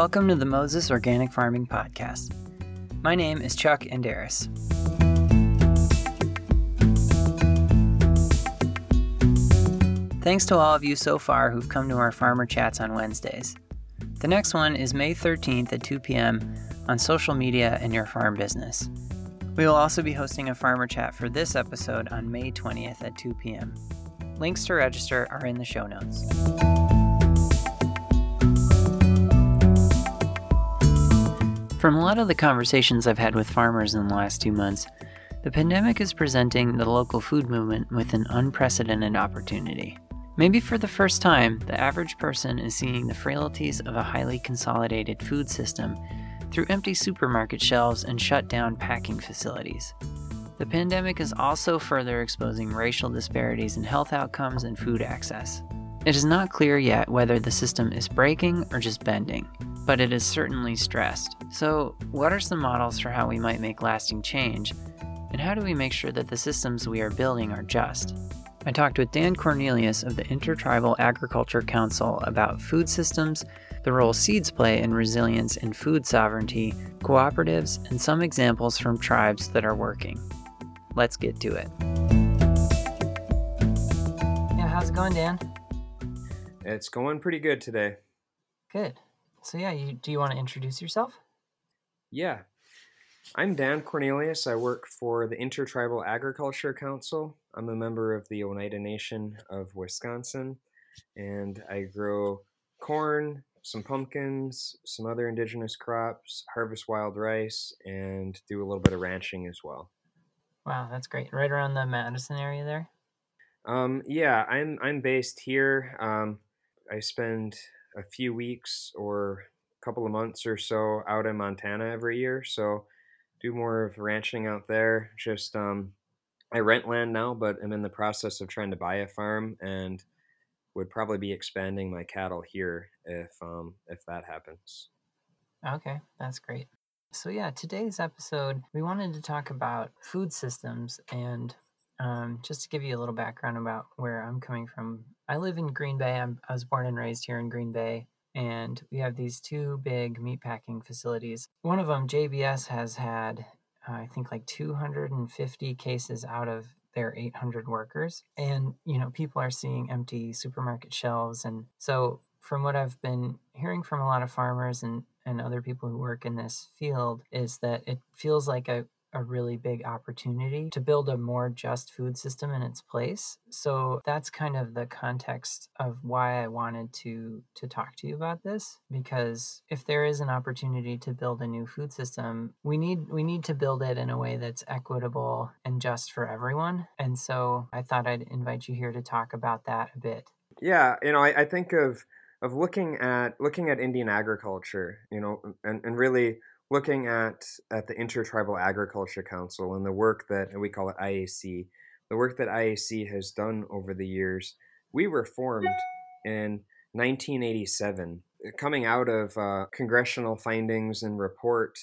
Welcome to the Moses Organic Farming Podcast. My name is Chuck Anderas. Thanks to all of you so far who've come to our farmer chats on Wednesdays. The next one is May 13th at 2 p.m. on social media and your farm business. We will also be hosting a farmer chat for this episode on May 20th at 2 p.m. Links to register are in the show notes. From a lot of the conversations I've had with farmers in the last two months, the pandemic is presenting the local food movement with an unprecedented opportunity. Maybe for the first time, the average person is seeing the frailties of a highly consolidated food system through empty supermarket shelves and shut down packing facilities. The pandemic is also further exposing racial disparities in health outcomes and food access. It is not clear yet whether the system is breaking or just bending, but it is certainly stressed. So, what are some models for how we might make lasting change? And how do we make sure that the systems we are building are just? I talked with Dan Cornelius of the Intertribal Agriculture Council about food systems, the role seeds play in resilience and food sovereignty, cooperatives, and some examples from tribes that are working. Let's get to it. Yeah, how's it going, Dan? It's going pretty good today. Good. So yeah, you, do you want to introduce yourself? Yeah. I'm Dan Cornelius. I work for the Intertribal Agriculture Council. I'm a member of the Oneida Nation of Wisconsin, and I grow corn, some pumpkins, some other indigenous crops, harvest wild rice, and do a little bit of ranching as well. Wow, that's great. Right around the Madison area there? Um, yeah, I'm I'm based here. Um, I spend a few weeks or a couple of months or so out in Montana every year. So do more of ranching out there. Just um, I rent land now, but I'm in the process of trying to buy a farm and would probably be expanding my cattle here if um, if that happens. Okay, that's great. So yeah, today's episode we wanted to talk about food systems and um, just to give you a little background about where I'm coming from. I live in Green Bay. I'm, I was born and raised here in Green Bay, and we have these two big meatpacking facilities. One of them, JBS, has had uh, I think like 250 cases out of their 800 workers, and you know people are seeing empty supermarket shelves, and so from what I've been hearing from a lot of farmers and and other people who work in this field is that it feels like a a really big opportunity to build a more just food system in its place. So that's kind of the context of why I wanted to to talk to you about this because if there is an opportunity to build a new food system, we need we need to build it in a way that's equitable and just for everyone. And so I thought I'd invite you here to talk about that a bit. Yeah, you know, I, I think of of looking at looking at Indian agriculture, you know, and, and really looking at at the Intertribal Agriculture Council and the work that we call it IAC, the work that IAC has done over the years. We were formed in 1987, coming out of uh, congressional findings and report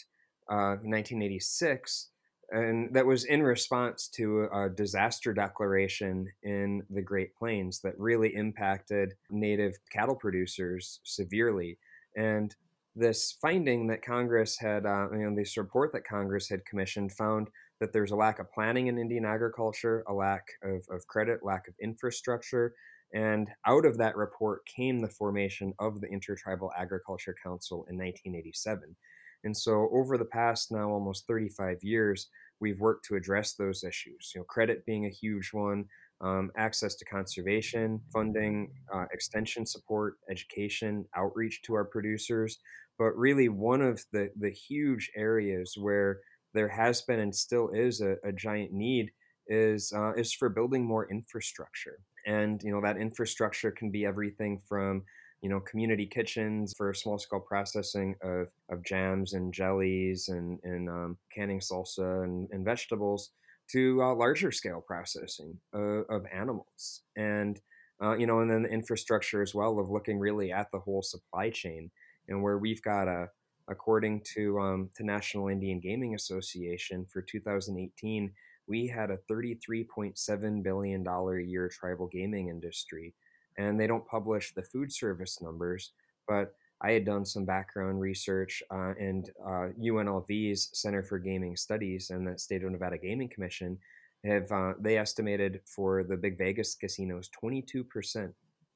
uh, 1986, and that was in response to a disaster declaration in the Great Plains that really impacted native cattle producers severely. And this finding that Congress had, uh, you know, this report that Congress had commissioned found that there's a lack of planning in Indian agriculture, a lack of, of credit, lack of infrastructure. And out of that report came the formation of the Intertribal Agriculture Council in 1987. And so, over the past now almost 35 years, we've worked to address those issues. You know, credit being a huge one, um, access to conservation funding, uh, extension support, education, outreach to our producers, but really, one of the, the huge areas where there has been and still is a, a giant need is uh, is for building more infrastructure. And you know that infrastructure can be everything from you know community kitchens for small scale processing of, of jams and jellies and, and um, canning salsa and, and vegetables to uh, larger scale processing of, of animals and uh, you know and then the infrastructure as well of looking really at the whole supply chain and where we've got a according to um, the National Indian Gaming Association for 2018, we had a 33.7 billion dollar a year tribal gaming industry, and they don't publish the food service numbers, but I had done some background research, uh, and uh, UNLV's Center for Gaming Studies and the State of Nevada Gaming Commission have uh, they estimated for the big Vegas casinos, 22%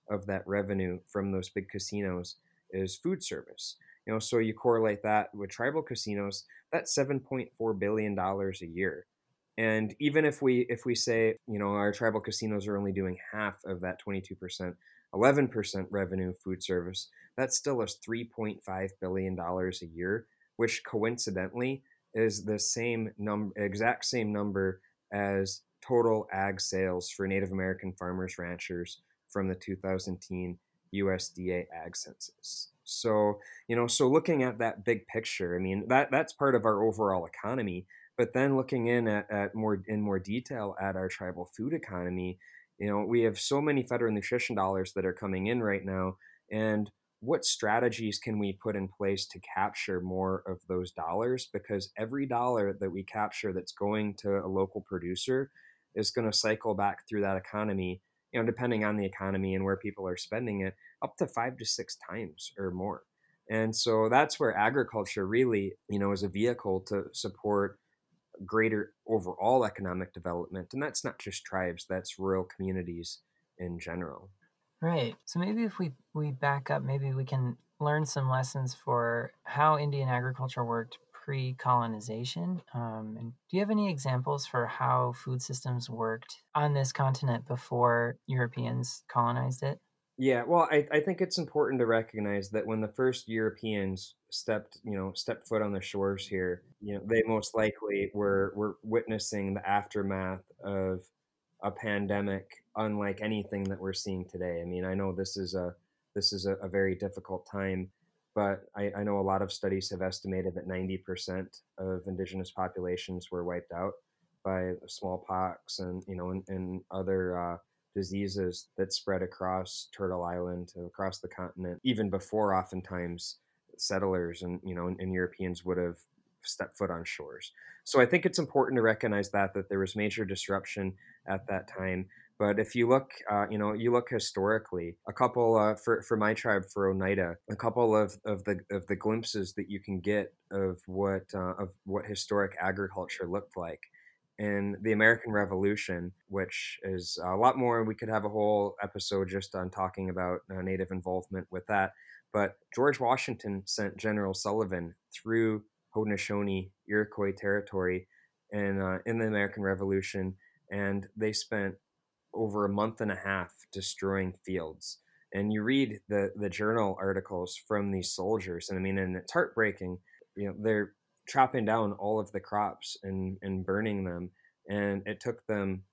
of that revenue from those big casinos is food service. You know, so you correlate that with tribal casinos, that's 7.4 billion dollars a year. And even if we if we say, you know, our tribal casinos are only doing half of that 22%, 11% revenue food service, that's still a 3.5 billion dollars a year, which coincidentally is the same number exact same number as total ag sales for Native American farmers ranchers from the 2010 USDA ag census. So, you know, so looking at that big picture, I mean, that that's part of our overall economy, but then looking in at, at more in more detail at our tribal food economy, you know, we have so many federal nutrition dollars that are coming in right now and what strategies can we put in place to capture more of those dollars because every dollar that we capture that's going to a local producer is going to cycle back through that economy you know, depending on the economy and where people are spending it, up to five to six times or more. And so that's where agriculture really, you know, is a vehicle to support greater overall economic development. And that's not just tribes, that's rural communities in general. Right. So maybe if we, we back up, maybe we can learn some lessons for how Indian agriculture worked pre colonization. Um, and do you have any examples for how food systems worked on this continent before Europeans colonized it? Yeah, well, I, I think it's important to recognize that when the first Europeans stepped, you know, stepped foot on the shores here, you know, they most likely were were witnessing the aftermath of a pandemic unlike anything that we're seeing today. I mean, I know this is a this is a, a very difficult time but I, I, know a lot of studies have estimated that 90% of indigenous populations were wiped out by smallpox and you know and, and other uh, diseases that spread across Turtle Island across the continent even before oftentimes settlers and you know and, and Europeans would have stepped foot on shores. So I think it's important to recognize that that there was major disruption at that time but if you look, uh, you know, you look historically, a couple uh, for for my tribe for Oneida, a couple of, of the of the glimpses that you can get of what uh, of what historic agriculture looked like in the American Revolution, which is a lot more. We could have a whole episode just on talking about uh, Native involvement with that. But George Washington sent General Sullivan through Haudenosaunee Iroquois territory in uh, in the American Revolution, and they spent over a month and a half destroying fields. And you read the the journal articles from these soldiers, and I mean, and it's heartbreaking. You know, they're chopping down all of the crops and and burning them, and it took them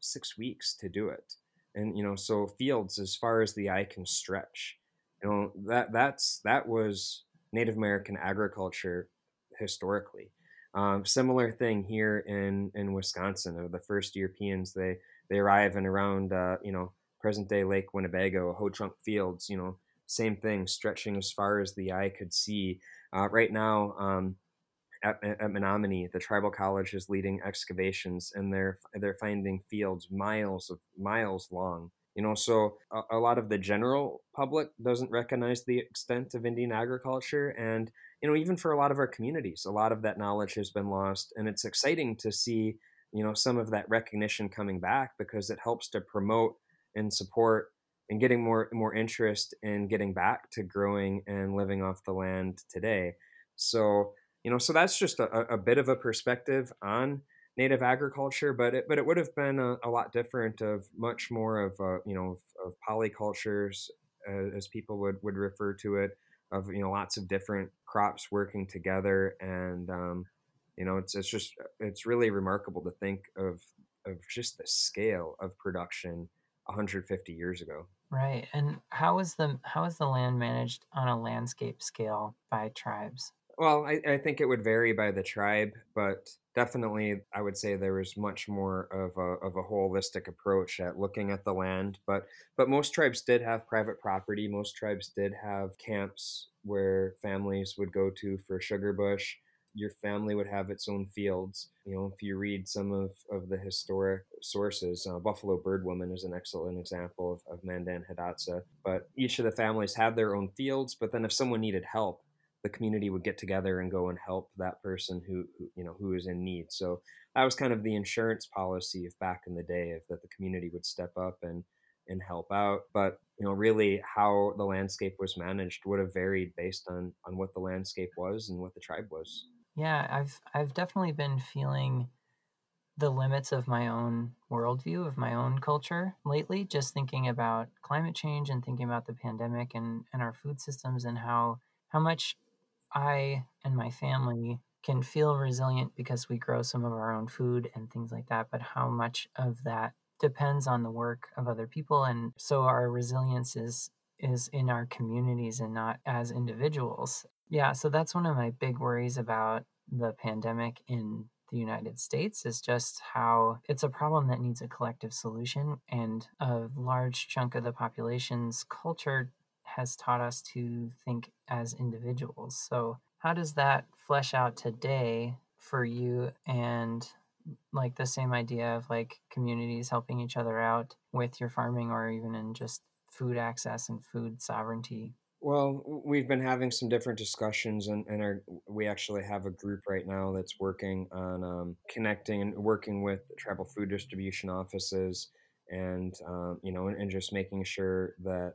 six weeks to do it. And you know, so fields as far as the eye can stretch. You know that that's that was Native American agriculture historically. Um, similar thing here in in Wisconsin. The first Europeans they they arrive and around uh, you know present day Lake Winnebago, Ho Chunk Fields, you know same thing, stretching as far as the eye could see. Uh, right now, um, at, at Menominee, the tribal college is leading excavations, and they're they're finding fields miles of miles long. You know, so a, a lot of the general public doesn't recognize the extent of Indian agriculture, and you know, even for a lot of our communities, a lot of that knowledge has been lost, and it's exciting to see you know some of that recognition coming back because it helps to promote and support and getting more more interest in getting back to growing and living off the land today. So you know so that's just a, a bit of a perspective on native agriculture but it, but it would have been a, a lot different of much more of uh, you know of, of polycultures uh, as people would would refer to it of you know lots of different crops working together and um, you know it's it's just uh, it's really remarkable to think of of just the scale of production 150 years ago. Right and how is the how is the land managed on a landscape scale by tribes? Well I, I think it would vary by the tribe but definitely i would say there was much more of a, of a holistic approach at looking at the land but but most tribes did have private property most tribes did have camps where families would go to for sugar bush your family would have its own fields. You know, if you read some of, of the historic sources, uh, Buffalo Bird Woman is an excellent example of, of Mandan Hidatsa. But each of the families had their own fields. But then if someone needed help, the community would get together and go and help that person who, who you know who is in need. So that was kind of the insurance policy of back in the day, of that the community would step up and and help out. But you know, really, how the landscape was managed would have varied based on on what the landscape was and what the tribe was. Yeah, I've I've definitely been feeling the limits of my own worldview of my own culture lately. Just thinking about climate change and thinking about the pandemic and and our food systems and how how much I and my family can feel resilient because we grow some of our own food and things like that, but how much of that depends on the work of other people and so our resilience is is in our communities and not as individuals. Yeah, so that's one of my big worries about the pandemic in the United States is just how it's a problem that needs a collective solution and a large chunk of the population's culture has taught us to think as individuals. So, how does that flesh out today for you and like the same idea of like communities helping each other out with your farming or even in just food access and food sovereignty? Well, we've been having some different discussions, and, and our, we actually have a group right now that's working on um, connecting and working with tribal food distribution offices, and um, you know, and, and just making sure that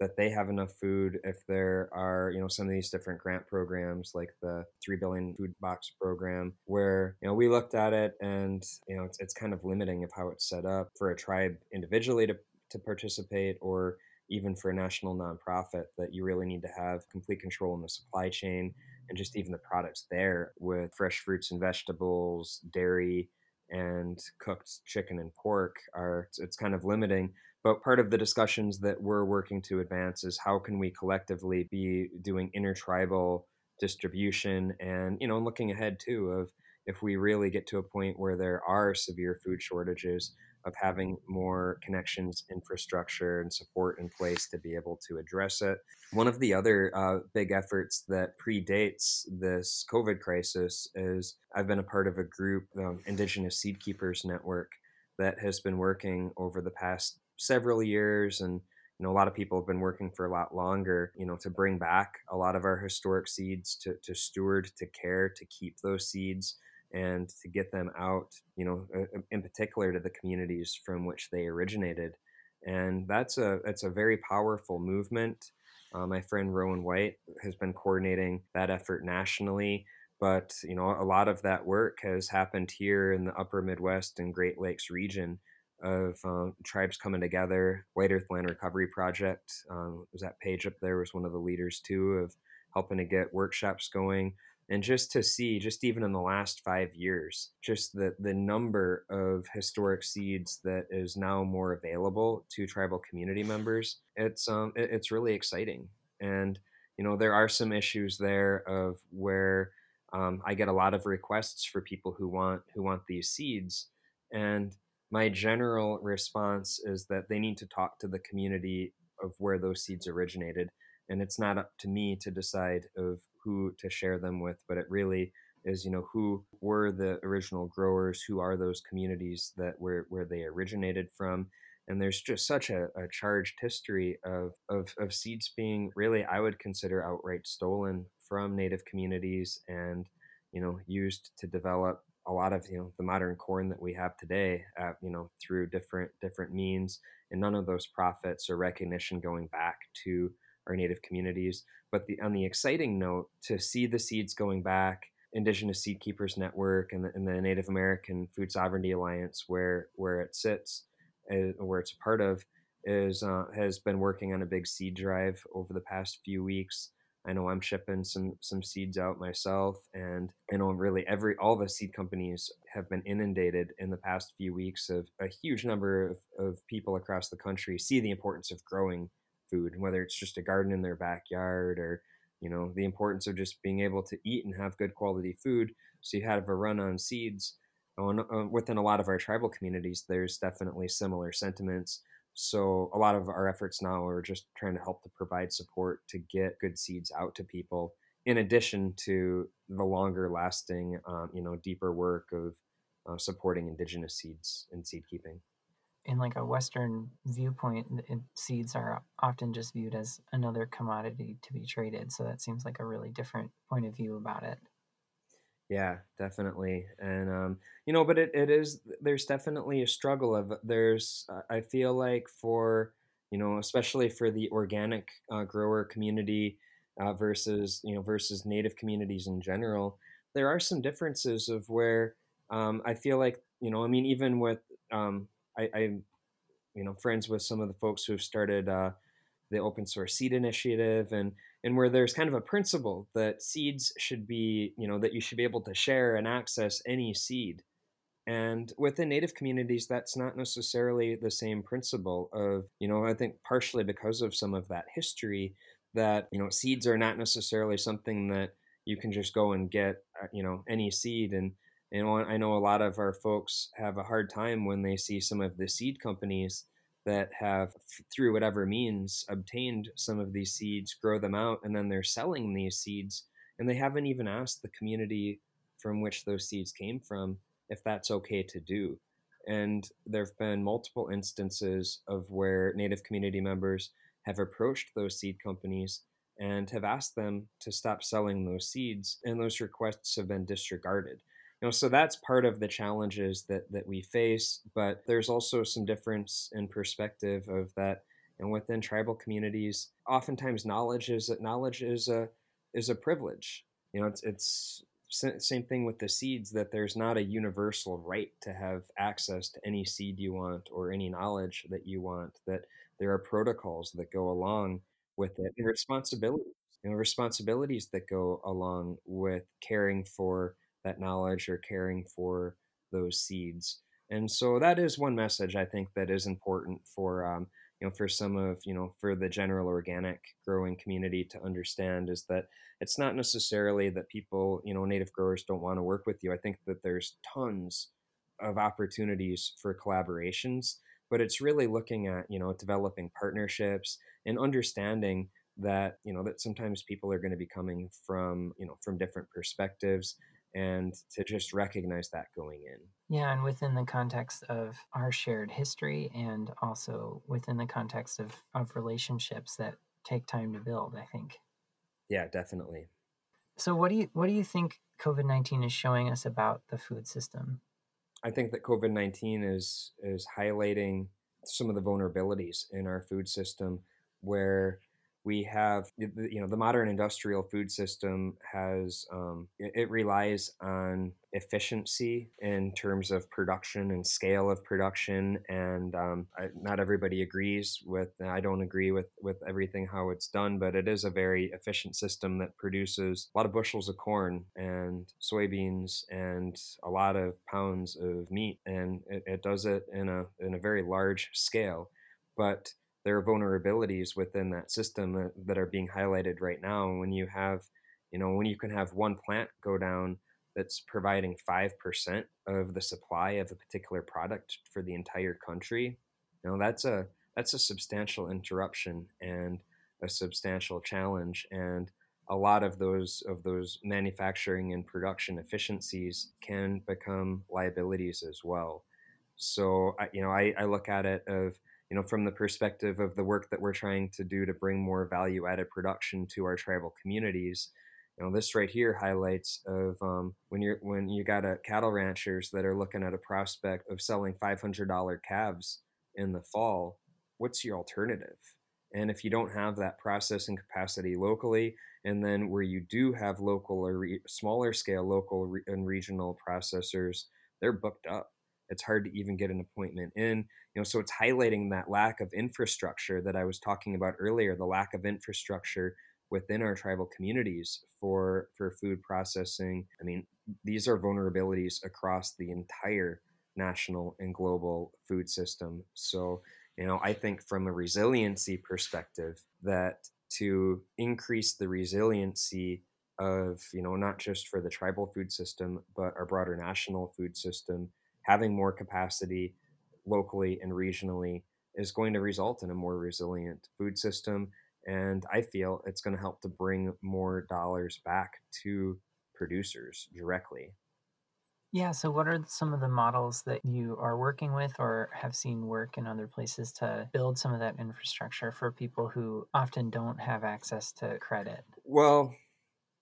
that they have enough food if there are you know some of these different grant programs like the 3 billion food box program where you know we looked at it and you know it's, it's kind of limiting of how it's set up for a tribe individually to, to participate or even for a national nonprofit that you really need to have complete control in the supply chain and just even the products there with fresh fruits and vegetables dairy and cooked chicken and pork are it's kind of limiting. But part of the discussions that we're working to advance is how can we collectively be doing intertribal distribution and, you know, looking ahead too of if we really get to a point where there are severe food shortages, of having more connections, infrastructure, and support in place to be able to address it. One of the other uh, big efforts that predates this COVID crisis is I've been a part of a group, um, Indigenous Seed Keepers Network, that has been working over the past several years and you know a lot of people have been working for a lot longer you know to bring back a lot of our historic seeds to, to steward to care to keep those seeds and to get them out you know in particular to the communities from which they originated and that's a that's a very powerful movement uh, my friend rowan white has been coordinating that effort nationally but you know a lot of that work has happened here in the upper midwest and great lakes region of uh, tribes coming together. White Earth Land Recovery Project um, was that page up there was one of the leaders too of helping to get workshops going and just to see just even in the last five years just the the number of historic seeds that is now more available to tribal community members it's um it, it's really exciting. And you know there are some issues there of where um, I get a lot of requests for people who want who want these seeds and my general response is that they need to talk to the community of where those seeds originated and it's not up to me to decide of who to share them with but it really is you know who were the original growers who are those communities that where where they originated from and there's just such a, a charged history of, of of seeds being really i would consider outright stolen from native communities and you know used to develop a lot of you know the modern corn that we have today uh, you know through different different means and none of those profits or recognition going back to our native communities but the on the exciting note to see the seeds going back indigenous seed keepers network and the, and the native american food sovereignty alliance where where it sits uh, where it's a part of is uh, has been working on a big seed drive over the past few weeks. I know I'm shipping some some seeds out myself, and I know really every all the seed companies have been inundated in the past few weeks of a huge number of, of people across the country see the importance of growing food, whether it's just a garden in their backyard or you know the importance of just being able to eat and have good quality food. So you have a run on seeds. Uh, within a lot of our tribal communities, there's definitely similar sentiments so a lot of our efforts now are just trying to help to provide support to get good seeds out to people in addition to the longer lasting, um, you know, deeper work of uh, supporting indigenous seeds and seed keeping. In like a Western viewpoint, seeds are often just viewed as another commodity to be traded. So that seems like a really different point of view about it. Yeah, definitely. And, um, you know, but it, it is, there's definitely a struggle of, there's, I feel like for, you know, especially for the organic uh, grower community uh, versus, you know, versus native communities in general, there are some differences of where um, I feel like, you know, I mean, even with, um, I, I, you know, friends with some of the folks who have started uh, the open source seed initiative and, and where there's kind of a principle that seeds should be, you know, that you should be able to share and access any seed. And within Native communities, that's not necessarily the same principle of, you know, I think partially because of some of that history that, you know, seeds are not necessarily something that you can just go and get, uh, you know, any seed. And, and I know a lot of our folks have a hard time when they see some of the seed companies that have, through whatever means, obtained some of these seeds, grow them out, and then they're selling these seeds, and they haven't even asked the community from which those seeds came from if that's okay to do. And there have been multiple instances of where Native community members have approached those seed companies and have asked them to stop selling those seeds, and those requests have been disregarded you know so that's part of the challenges that that we face but there's also some difference in perspective of that and within tribal communities oftentimes knowledge is knowledge is a is a privilege. You know it's it's same thing with the seeds that there's not a universal right to have access to any seed you want or any knowledge that you want that there are protocols that go along with it and responsibilities know responsibilities that go along with caring for that knowledge or caring for those seeds. And so that is one message I think that is important for um, you know for some of you know for the general organic growing community to understand is that it's not necessarily that people you know native growers don't want to work with you. I think that there's tons of opportunities for collaborations, but it's really looking at you know developing partnerships and understanding that you know that sometimes people are going to be coming from you know from different perspectives and to just recognize that going in. Yeah, and within the context of our shared history and also within the context of, of relationships that take time to build, I think. Yeah, definitely. So what do you what do you think COVID-19 is showing us about the food system? I think that COVID-19 is is highlighting some of the vulnerabilities in our food system where we have you know the modern industrial food system has um, it, it, relies on efficiency in terms of production and scale of production and um, I, not everybody agrees with i don't agree with with everything how it's done but it is a very efficient system that produces a lot of bushels of corn and soybeans and a lot of pounds of meat and it, it does it in a in a very large scale. But there are vulnerabilities within that system that, that are being highlighted right now. When you have, you know, when you can have one plant go down that's providing 5% of the supply of a particular product for the entire country, you know, that's a, that's a substantial interruption and a substantial challenge. And a lot of those of those manufacturing and production efficiencies can become liabilities as well. So, you know, I, I look at it of, you know, from the perspective of the work that we're trying to do to bring more value added production to our tribal communities. You know, this right here highlights of um, when you're when you got a cattle ranchers that are looking at a prospect of selling $500 calves in the fall. What's your alternative? And if you don't have that processing capacity locally, and then where you do have local or re- smaller scale local re- and regional processors, they're booked up it's hard to even get an appointment in you know so it's highlighting that lack of infrastructure that i was talking about earlier the lack of infrastructure within our tribal communities for for food processing. I mean these are vulnerabilities across the entire national and global food system. So you know i think from a resiliency perspective that to increase the resiliency of you know not just for the tribal food system but our broader national food system having more capacity locally and regionally is going to result in a more resilient food system and I feel it's going to help to bring more dollars back to producers directly. Yeah, so what are some of the models that you are working with or have seen work in other places to build some of that infrastructure for people who often don't have access to credit? Well,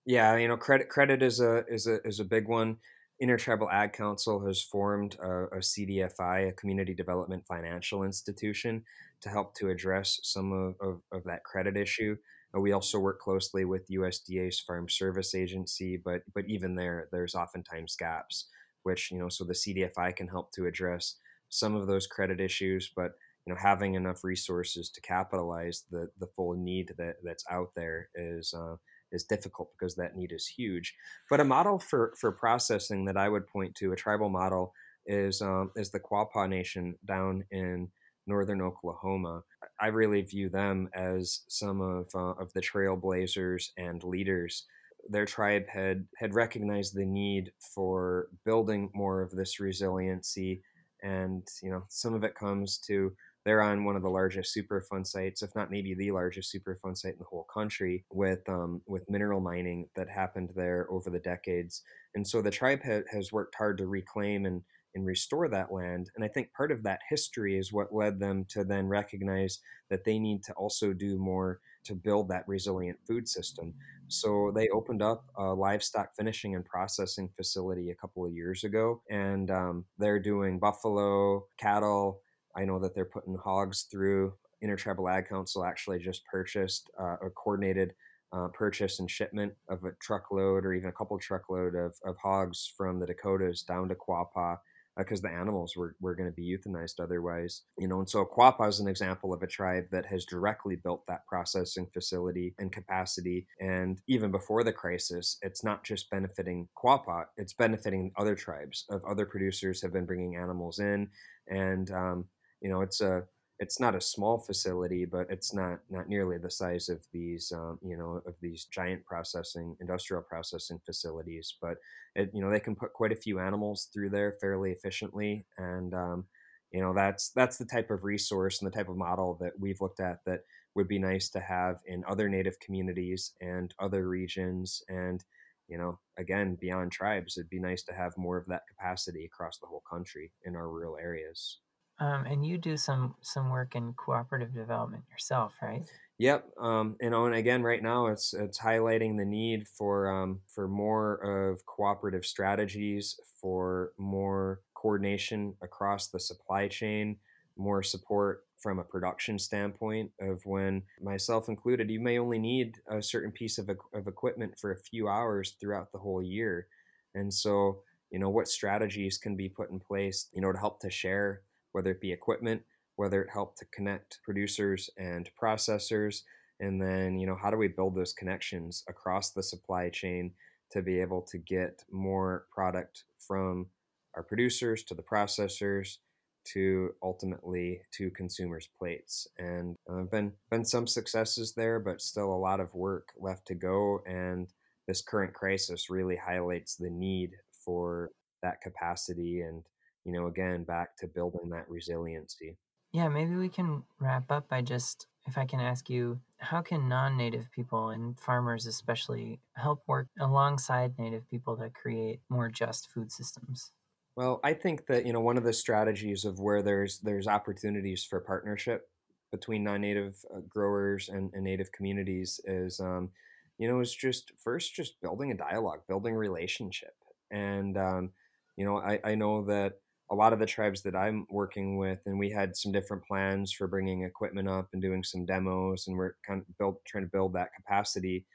yeah, you know, credit credit is a is a is a big one. Intertribal Ag Council has formed a, a CDFI, a Community Development Financial Institution, to help to address some of, of, of that credit issue. Uh, we also work closely with USDA's Farm Service Agency, but but even there, there's oftentimes gaps which you know so the CDFI can help to address some of those credit issues, but you know having enough resources to capitalize the the full need that that's out there is uh, is difficult because that need is huge. But a model for for processing that I would point to, a tribal model, is um, is the Quapaw Nation down in northern Oklahoma. I really view them as some of uh, of the trailblazers and leaders their tribe had had recognized the need for building more of this resiliency and you know some of it comes to they're on one of the largest superfund sites if not maybe the largest superfund site in the whole country with um, with mineral mining that happened there over the decades and so the tribe ha- has worked hard to reclaim and and restore that land. And I think part of that history is what led them to then recognize that they need to also do more to build that resilient food system. So they opened up a livestock finishing and processing facility a couple of years ago, and um, they're doing buffalo, cattle. I know that they're putting hogs through. Intertribal Ag Council actually just purchased uh, a coordinated uh, purchase and shipment of a truckload or even a couple truckload of, of hogs from the Dakotas down to Quapaw because the animals were, were going to be euthanized otherwise. You know, and so Quapaw is an example of a tribe that has directly built that processing facility and capacity. And even before the crisis, it's not just benefiting Quapaw, it's benefiting other tribes of other producers have been bringing animals in. And, um, you know, it's a, it's not a small facility, but it's not not nearly the size of these um, you know of these giant processing industrial processing facilities. But it, you know they can put quite a few animals through there fairly efficiently, and um, you know that's that's the type of resource and the type of model that we've looked at that would be nice to have in other native communities and other regions and you know again beyond tribes it'd be nice to have more of that capacity across the whole country in our rural areas um, and you do some some work in cooperative development yourself, right? Yep. Um, you know, and again, right now it's it's highlighting the need for um, for more of cooperative strategies, for more coordination across the supply chain, more support from a production standpoint of when myself included, you may only need a certain piece of, of equipment for a few hours throughout the whole year. And so, you know, what strategies can be put in place, you know, to help to share whether it be equipment, whether it helped to connect producers and processors, and then you know how do we build those connections across the supply chain to be able to get more product from our producers to the processors to ultimately to consumers' plates. And uh, been been some successes there, but still a lot of work left to go. And this current crisis really highlights the need for that capacity and you know, again, back to building that resiliency. Yeah, maybe we can wrap up by just, if I can ask you, how can non native people and farmers especially help work alongside native people to create more just food systems? Well, I think that you know one of the strategies of where there's there's opportunities for partnership between non-native uh, growers and, and, native communities is um, you know is just first just building a dialogue, building relationship, and um, you know I, I know that a lot of the tribes that I'm working with, and we had some different plans for bringing equipment up and doing some demos, and we're kind of build, trying to build that capacity.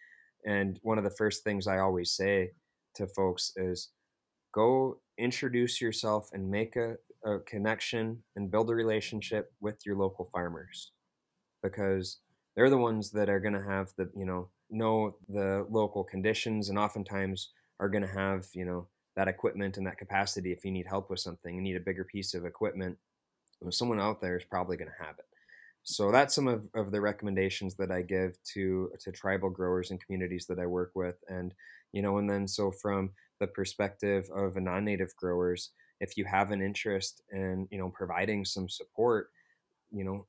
And one of the first things I always say to folks is go introduce yourself and make a, a connection and build a relationship with your local farmers because they're the ones that are going to have the, you know, know the local conditions and oftentimes are going to have, you know, that equipment and that capacity if you need help with something you need a bigger piece of equipment someone out there is probably going to have it so that's some of, of the recommendations that i give to to tribal growers and communities that i work with and you know and then so from the perspective of a non-native growers if you have an interest in you know providing some support you know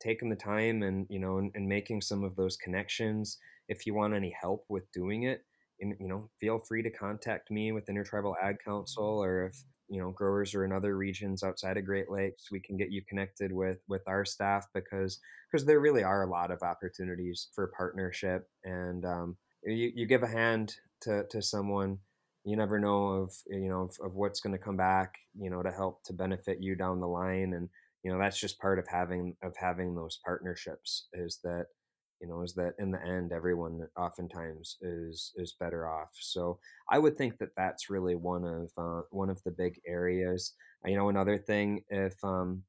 taking the time and you know and, and making some of those connections. If you want any help with doing it, you know, feel free to contact me with Intertribal Ag Council, or if you know growers are in other regions outside of Great Lakes, we can get you connected with with our staff because because there really are a lot of opportunities for partnership, and um, you you give a hand to to someone, you never know of you know of, of what's going to come back, you know, to help to benefit you down the line, and you know that's just part of having of having those partnerships is that you know is that in the end everyone oftentimes is is better off. So i would think that that's really one of uh, one of the big areas. You know another thing if um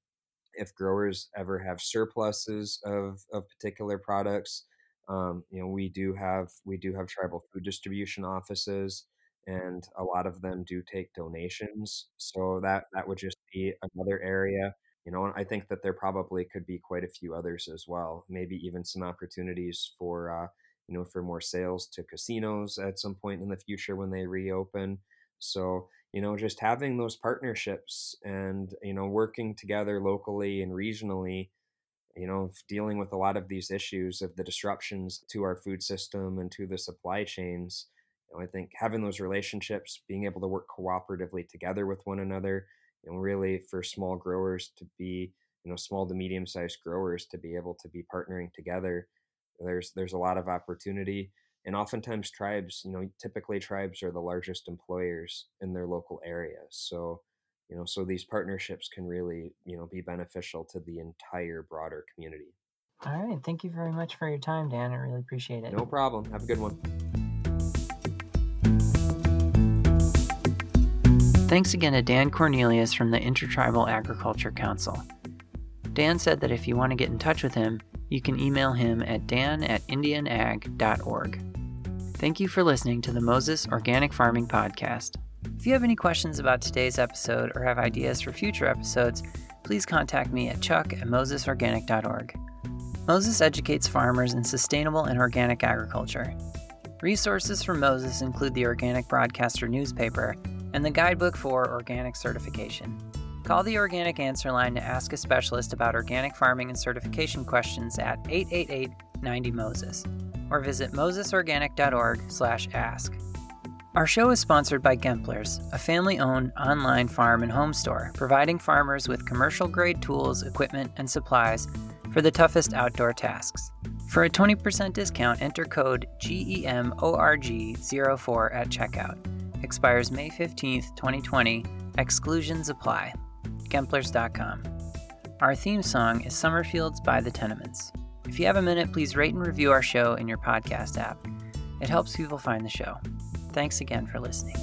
if growers ever have surpluses of of particular products um, you know we do have we do have tribal food distribution offices and a lot of them do take donations. So that that would just be another area you know, I think that there probably could be quite a few others as well. Maybe even some opportunities for, uh, you know, for more sales to casinos at some point in the future when they reopen. So, you know, just having those partnerships and, you know, working together locally and regionally, you know, dealing with a lot of these issues of the disruptions to our food system and to the supply chains. You know, I think having those relationships, being able to work cooperatively together with one another, and really for small growers to be you know small to medium sized growers to be able to be partnering together there's there's a lot of opportunity and oftentimes tribes you know typically tribes are the largest employers in their local areas so you know so these partnerships can really you know be beneficial to the entire broader community. All right thank you very much for your time dan i really appreciate it. No problem have a good one Thanks again to Dan Cornelius from the Intertribal Agriculture Council. Dan said that if you want to get in touch with him, you can email him at dan at indianag.org. Thank you for listening to the Moses Organic Farming Podcast. If you have any questions about today's episode or have ideas for future episodes, please contact me at chuck at mosesorganic.org. Moses educates farmers in sustainable and organic agriculture. Resources from Moses include the Organic Broadcaster newspaper and the guidebook for organic certification. Call the Organic Answer Line to ask a specialist about organic farming and certification questions at 888 90 Moses or visit mosesorganic.org/ask. Our show is sponsored by Gemplers, a family-owned online farm and home store providing farmers with commercial-grade tools, equipment, and supplies for the toughest outdoor tasks. For a 20% discount, enter code GEMORG04 at checkout expires May 15th, 2020. Exclusions apply. Gemplers.com. Our theme song is Summerfields by the Tenements. If you have a minute, please rate and review our show in your podcast app. It helps people find the show. Thanks again for listening.